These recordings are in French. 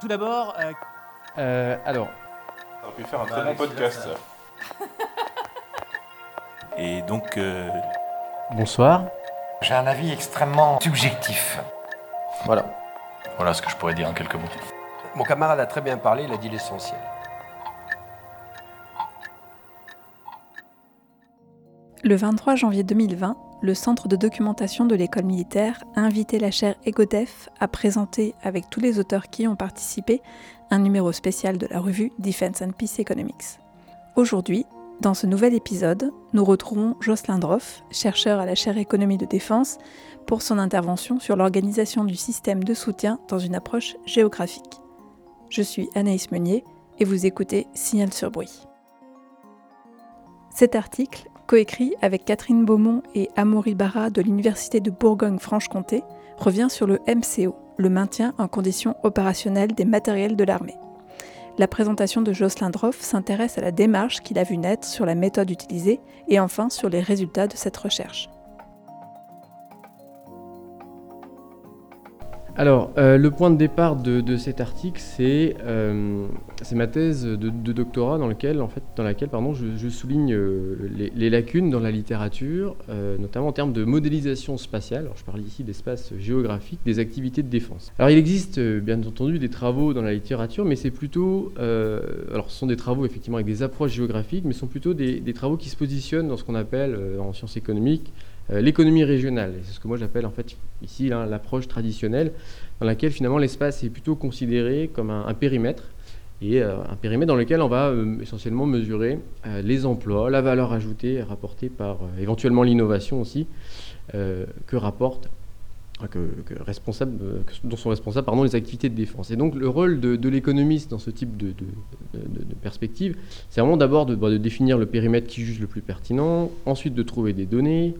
Tout d'abord, euh, Euh, alors, On aurait pu faire un très bon podcast. ça. Et donc, euh, bonsoir. J'ai un avis extrêmement subjectif. voilà. Voilà ce que je pourrais dire en quelques mots. Mon camarade a très bien parlé, il a dit l'essentiel. Le 23 janvier 2020, le Centre de documentation de l'école militaire a invité la chaire EGODEF à présenter, avec tous les auteurs qui ont participé, un numéro spécial de la revue Defense and Peace Economics. Aujourd'hui, dans ce nouvel épisode, nous retrouvons Jocelyn Droff, chercheur à la chaire Économie de défense, pour son intervention sur l'organisation du système de soutien dans une approche géographique. Je suis Anaïs Meunier et vous écoutez Signal sur bruit. Cet article, coécrit avec Catherine Beaumont et Amaury Barra de l'Université de Bourgogne-Franche-Comté, revient sur le MCO, le maintien en condition opérationnelle des matériels de l'armée. La présentation de Jocelyn Droff s'intéresse à la démarche qu'il a vu naître sur la méthode utilisée et enfin sur les résultats de cette recherche. Alors, euh, le point de départ de, cet article, c'est euh, ma thèse de, doctorat dans, lequel, en fait, dans laquelle pardon, je, souligne euh, les, lacunes dans la littérature, notamment en termes de modélisation spatiale. Alors, je parle ici d'espace géographique des activités de défense. Alors, il existe bien entendu des travaux dans la littérature, mais c'est plutôt... alors, ce sont des travaux effectivement avec des approches géographiques, mais ce sont plutôt des, travaux qui se positionnent dans ce qu'on appelle en sciences économiques l'économie régionale. C'est ce que moi j'appelle en fait ici hein, l'approche traditionnelle, dans laquelle finalement l'espace est plutôt considéré comme un, périmètre, et euh, un périmètre dans lequel on va euh, essentiellement mesurer euh, les emplois, la valeur ajoutée rapportée par euh, éventuellement l'innovation aussi, euh, que que responsable, euh, dont sont responsables pardon, les activités de défense. Et donc le rôle de, l'économiste dans ce type de, perspective, c'est vraiment d'abord de, bah, de définir le périmètre qui juge le plus pertinent, ensuite de trouver des données,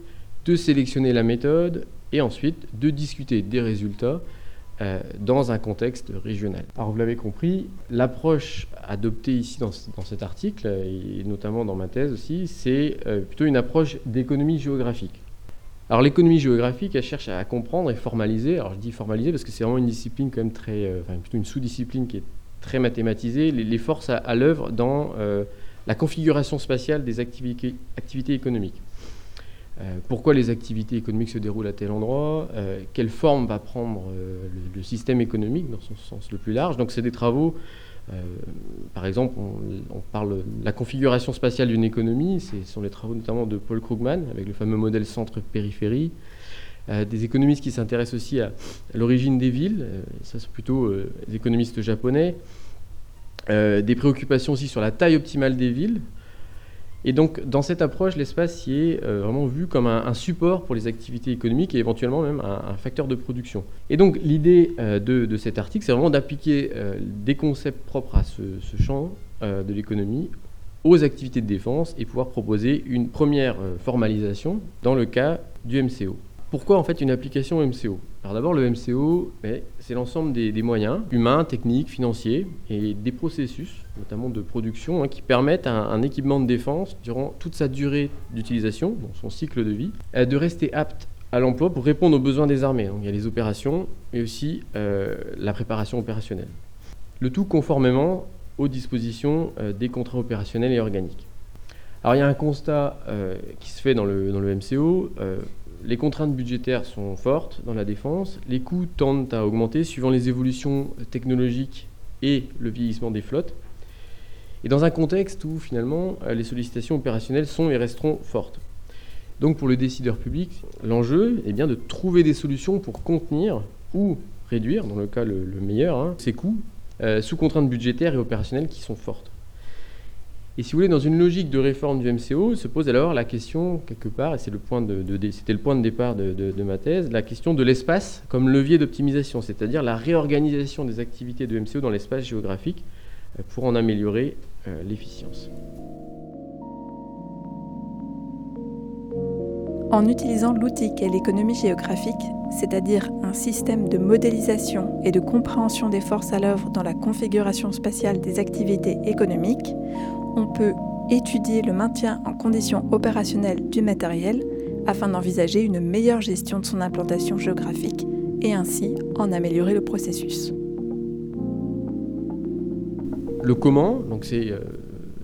de sélectionner la méthode, et ensuite de discuter des résultats euh, dans un contexte régional. Alors vous l'avez compris, l'approche adoptée ici dans, ce- dans cet article, et notamment dans ma thèse aussi, c'est euh, plutôt une approche d'économie géographique. Alors l'économie géographique, elle cherche à comprendre et formaliser. Alors je dis formaliser parce que c'est vraiment une discipline quand même très, euh, enfin plutôt une sous-discipline qui est très mathématisée. Les, forces à, l'œuvre dans la configuration spatiale des activités économiques. Euh, pourquoi les activités économiques se déroulent à tel endroit Euh, Quelle forme va prendre euh, le, système économique dans son sens le plus large Donc c'est des travaux. par exemple, on, parle de la configuration spatiale d'une économie. Ce sont les travaux notamment de Paul Krugman avec le fameux modèle centre-périphérie. Des économistes qui s'intéressent aussi à, l'origine des villes. ça, c'est plutôt euh, les économistes japonais. Des préoccupations aussi sur la taille optimale des villes. Et donc, dans cette approche, l'espace y est euh, vraiment vu comme un, support pour les activités économiques et éventuellement même un, facteur de production. Et donc, l'idée euh, de, cet article, c'est vraiment d'appliquer euh, des concepts propres à ce, ce champ de l'économie aux activités de défense et pouvoir proposer une première formalisation dans le cas du MCO. Pourquoi en fait une application MCO Alors d'abord le MCO, mais c'est l'ensemble des, moyens humains, techniques, financiers et des processus, notamment de production, hein, qui permettent à un, équipement de défense, durant toute sa durée d'utilisation, dans son cycle de vie, euh, de rester apte à l'emploi pour répondre aux besoins des armées. Il y a les opérations, mais aussi euh, la préparation opérationnelle. Le tout conformément aux dispositions euh, des contrats opérationnels et organiques. Alors il y a un constat qui se fait dans le MCO. Les contraintes budgétaires sont fortes dans la défense, les coûts tendent à augmenter suivant les évolutions technologiques et le vieillissement des flottes. Et dans un contexte où finalement euh, les sollicitations opérationnelles sont et resteront fortes. Donc pour le décideur public, l'enjeu est bien de trouver des solutions pour contenir ou réduire, dans le cas le, le meilleur, hein, ces coûts euh, sous contraintes budgétaires et opérationnelles qui sont fortes. Et si vous voulez, dans une logique de réforme du MCO, se pose alors la question, quelque part, et le de, c'était le point de départ de ma thèse, la question de l'espace comme levier d'optimisation, c'est-à-dire la réorganisation des activités de MCO dans l'espace géographique euh, pour en améliorer euh, l'efficience. En utilisant l'outil qu'est l'économie géographique, c'est-à-dire un système de modélisation et de compréhension des forces à l'œuvre dans la configuration spatiale des activités économiques, on peut étudier le maintien en conditions opérationnelles du matériel afin d'envisager une meilleure gestion de son implantation géographique et ainsi en améliorer le processus. le comment, donc c'est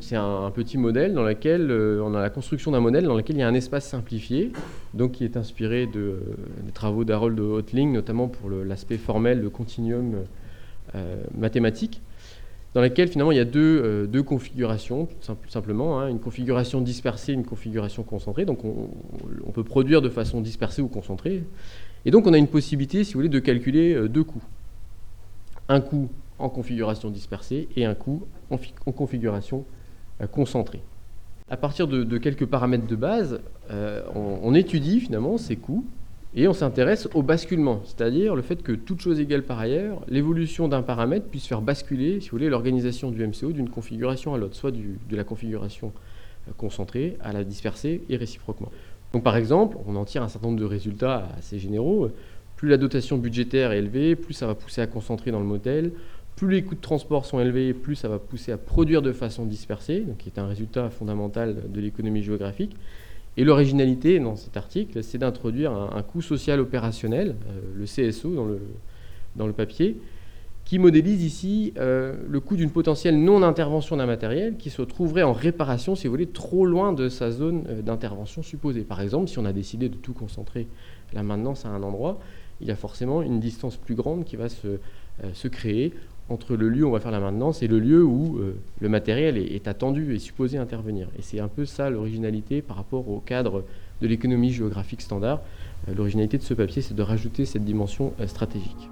c'est un, petit modèle dans lequel on a la construction d'un modèle dans lequel il y a un espace simplifié, donc qui est inspiré de, des travaux d'Harold Hotling, notamment pour l'aspect formel de continuum mathématique dans laquelle finalement il y a deux, euh, deux configurations, tout simplement, hein. une configuration dispersée, une configuration concentrée. Donc on, peut produire de façon dispersée ou concentrée. Et donc on a une possibilité, si vous voulez, de calculer euh, deux coûts. Un coût en configuration dispersée et un coût en, configuration euh, concentrée. À partir de, de, quelques paramètres de base, on, on étudie finalement ces coûts et on s'intéresse au basculement, c'est-à-dire le fait que toute chose égale par ailleurs, l'évolution d'un paramètre puisse faire basculer, si vous voulez, l'organisation du MCO d'une configuration à l'autre, soit de la configuration euh, concentrée à la dispersée et réciproquement. Donc par exemple, on en tire un certain nombre de résultats assez généraux. Plus la dotation budgétaire est élevée, plus ça va pousser à concentrer dans le modèle. Plus les coûts de transport sont élevés, plus ça va pousser à produire de façon dispersée, donc qui est un résultat fondamental de l'économie géographique. Et l'originalité dans cet article, c'est d'introduire un, coût social opérationnel, euh, le CSO dans le, papier, qui modélise ici euh, le coût d'une potentielle non-intervention d'un matériel qui se trouverait en réparation, si vous voulez, trop loin de sa zone euh, d'intervention supposée. Par exemple, si on a décidé de tout concentrer la maintenance à un endroit, il y a forcément une distance plus grande qui va se créer entre le lieu où on va faire la maintenance et le lieu où euh, le matériel est, attendu et supposé intervenir. Et c'est un peu ça l'originalité par rapport au cadre de l'économie géographique standard. Euh, l'originalité de ce papier, c'est de rajouter cette dimension euh, stratégique.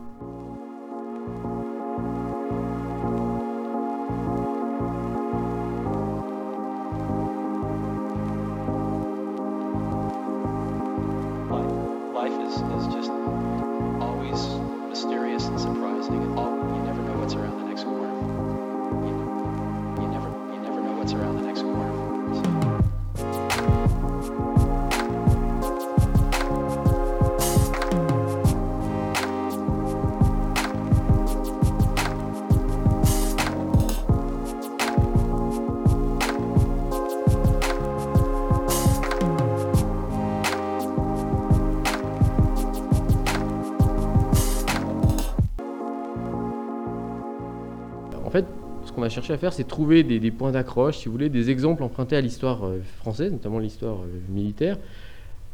Qu'on a cherché à faire, c'est trouver des, points d'accroche, si vous voulez, des exemples empruntés à l'histoire euh, française, notamment l'histoire euh, militaire,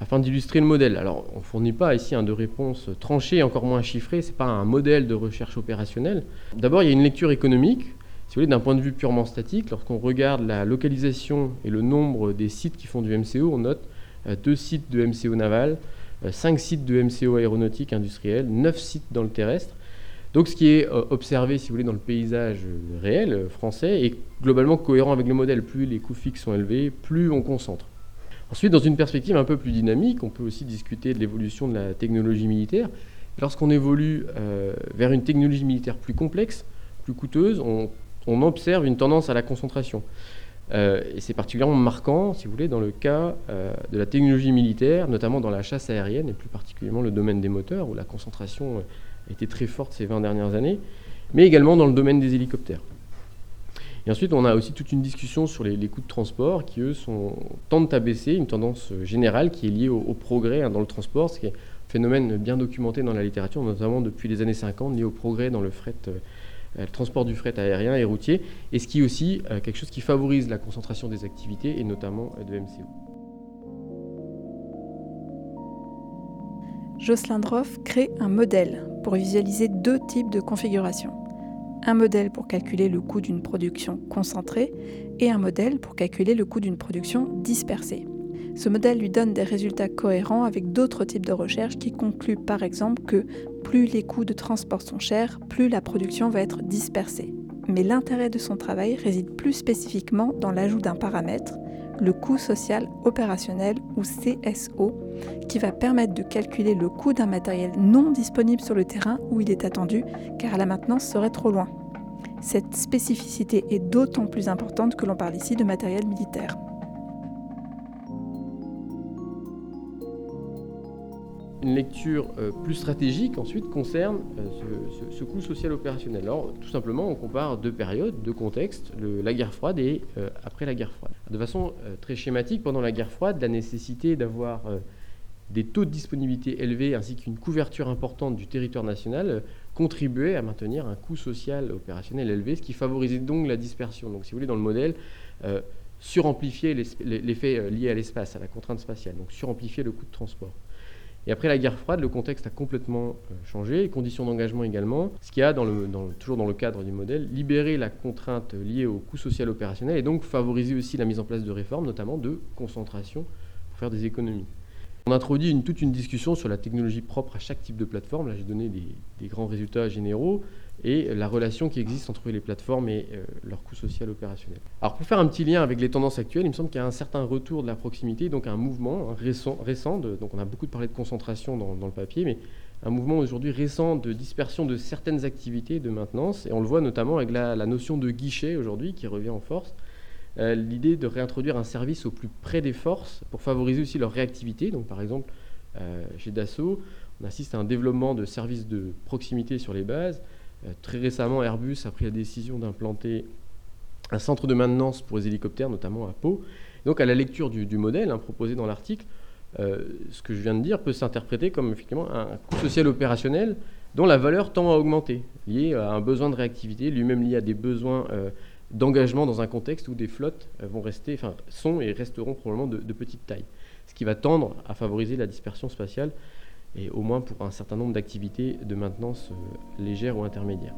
afin d'illustrer le modèle. Alors, on ne fournit pas ici un de réponse tranchée, encore moins chiffrée, ce n'est pas un modèle de recherche opérationnelle. D'abord, il y a une lecture économique, si vous voulez, d'un point de vue purement statique. Lorsqu'on regarde la localisation et le nombre des sites qui font du MCO, on note euh, deux sites de MCO naval, cinq sites de MCO aéronautique industriel, neuf sites dans le terrestre. Donc ce qui est euh, observé, si vous voulez, dans le paysage euh, réel euh, français est globalement cohérent avec le modèle. Plus les coûts fixes sont élevés, plus on concentre. Ensuite, dans une perspective un peu plus dynamique, on peut aussi discuter de l'évolution de la technologie militaire. Lorsqu'on évolue vers une technologie militaire plus complexe, plus coûteuse, on, observe une tendance à la concentration. et c'est particulièrement marquant, si vous voulez, dans le cas de la technologie militaire, notamment dans la chasse aérienne, et plus particulièrement le domaine des moteurs, où la concentration été très forte ces 20 dernières années, mais également dans le domaine des hélicoptères. Et ensuite, on a aussi toute une discussion sur les, coûts de transport qui, eux, sont, tendent à baisser, une tendance générale qui est liée au, progrès hein, dans le transport, ce qui est un phénomène bien documenté dans la littérature, notamment depuis les années 50, lié au progrès dans le fret, euh, le transport du fret aérien et routier, et ce qui est aussi euh, quelque chose qui favorise la concentration des activités, et notamment euh, de MCO. Jocelyn Droff crée un modèle pour visualiser deux types de configurations. Un modèle pour calculer le coût d'une production concentrée et un modèle pour calculer le coût d'une production dispersée. Ce modèle lui donne des résultats cohérents avec d'autres types de recherches qui concluent par exemple que plus les coûts de transport sont chers, plus la production va être dispersée. Mais l'intérêt de son travail réside plus spécifiquement dans l'ajout d'un paramètre, le coût social opérationnel ou CSO, qui va permettre de calculer le coût d'un matériel non disponible sur le terrain où il est attendu, car la maintenance serait trop loin. Cette spécificité est d'autant plus importante que l'on parle ici de matériel militaire. Une lecture euh, plus stratégique ensuite concerne euh, ce, coût social opérationnel. Alors tout simplement on compare deux périodes, deux contextes, la guerre froide et euh, après la guerre froide. De façon très schématique, pendant la guerre froide, la nécessité d'avoir des taux de disponibilité élevés ainsi qu'une couverture importante du territoire national contribuait à maintenir un coût social opérationnel élevé, ce qui favorisait donc la dispersion. Donc si vous voulez, dans le modèle, suramplifier l'effet lié à l'espace, à la contrainte spatiale, donc suramplifier le coût de transport. Et après la guerre froide, le contexte a complètement euh, changé, les conditions d'engagement également, ce qui a, toujours dans le cadre du modèle, libéré la contrainte liée au coût social opérationnel et donc favorisé aussi la mise en place de réformes, notamment de concentration, pour faire des économies. On introduit toute une discussion sur la technologie propre à chaque type de plateforme. Là, j'ai donné des, grands résultats généraux et la relation qui existe entre les plateformes et euh, leur coût social opérationnel. Alors, pour faire un petit lien avec les tendances actuelles, il me semble qu'il y a un certain retour de la proximité, donc un mouvement récent, donc on a beaucoup parlé de concentration dans, le papier, mais un mouvement aujourd'hui récent de dispersion de certaines activités de maintenance, et on le voit notamment avec la, la notion de guichet aujourd'hui qui revient en force. Euh, l'idée de réintroduire un service au plus près des forces pour favoriser aussi leur réactivité. Donc par exemple, euh, chez Dassault, on assiste à un développement de services de proximité sur les bases. Euh, très récemment, Airbus a pris la décision d'implanter un centre de maintenance pour les hélicoptères, notamment à Pau. Donc à la lecture du, modèle hein, proposé dans l'article, ce que je viens de dire peut s'interpréter comme effectivement un coût social opérationnel dont la valeur tend à augmenter, lié à un besoin de réactivité, lui-même lié à des besoins d'engagement dans un contexte où des flottes euh, vont rester, enfin, sont et resteront probablement de, petite taille. Ce qui va tendre à favoriser la dispersion spatiale, et au moins pour un certain nombre d'activités de maintenance euh, légère ou intermédiaire.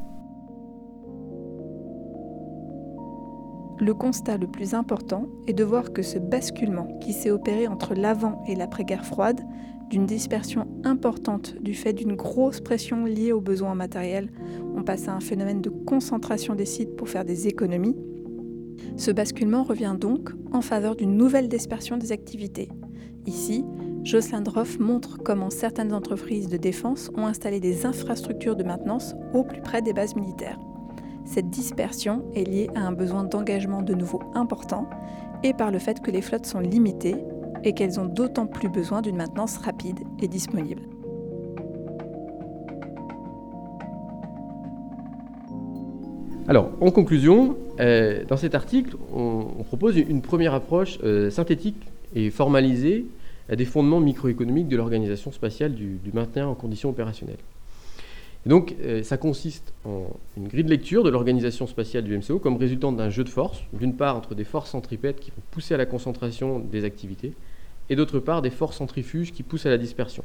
Le constat le plus important est de voir que ce basculement qui s'est opéré entre l'avant et l'après-guerre froide, d'une dispersion importante du fait d'une grosse pression liée aux besoins matériels, on passe à un phénomène de concentration des sites pour faire des économies. Ce basculement revient donc en faveur d'une nouvelle dispersion des activités. Ici, Jocelyn Droff montre comment certaines entreprises de défense ont installé des infrastructures de maintenance au plus près des bases militaires. Cette dispersion est liée à un besoin d'engagement de nouveau important et par le fait que les flottes sont limitées et qu'elles ont d'autant plus besoin d'une maintenance rapide et disponible. Alors, en conclusion, euh, dans cet article, on, propose une première approche euh, synthétique et formalisée des fondements microéconomiques de l'organisation spatiale du, maintien en conditions opérationnelles. donc, euh, ça consiste en une grille de lecture de l'organisation spatiale du MCO comme résultant d'un jeu de forces, d'une part entre des forces centripètes qui vont pousser à la concentration des activités, et d'autre part des forces centrifuges qui poussent à la dispersion.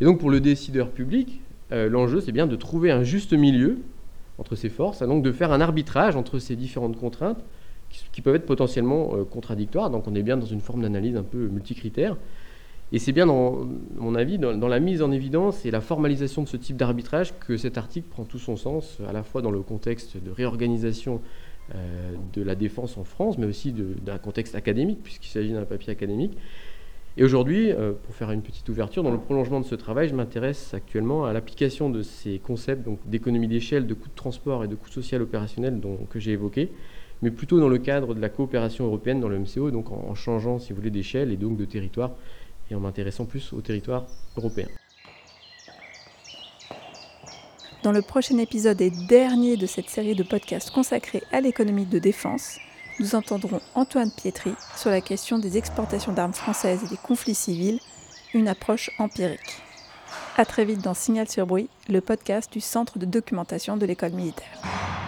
Et donc, pour le décideur public, l'enjeu, c'est bien de trouver un juste milieu entre ces forces, donc de faire un arbitrage entre ces différentes contraintes qui, peuvent être potentiellement euh, contradictoires. Donc on est bien dans une forme d'analyse un peu multicritère. Et c'est bien, dans mon avis, dans, la mise en évidence et la formalisation de ce type d'arbitrage que cet article prend tout son sens, à la fois dans le contexte de réorganisation euh, de la défense en France, mais aussi d'un contexte académique, puisqu'il s'agit d'un papier académique, et aujourd'hui, euh, pour faire une petite ouverture, dans le prolongement de ce travail, je m'intéresse actuellement à l'application de ces concepts d'économie d'échelle, de coûts de transport et de coûts social opérationnel que j'ai évoqués, mais plutôt dans le cadre de la coopération européenne dans le MCO, donc en, changeant, si vous voulez, d'échelle et donc de territoire, et en m'intéressant plus au territoire européen. Dans le prochain épisode et dernier de cette série de podcasts consacrés à l'économie de défense, nous entendrons Antoine Pietri sur la question des exportations d'armes françaises et des conflits civils, une approche empirique. A très vite dans Signal sur bruit, le podcast du Centre de documentation de l'école militaire.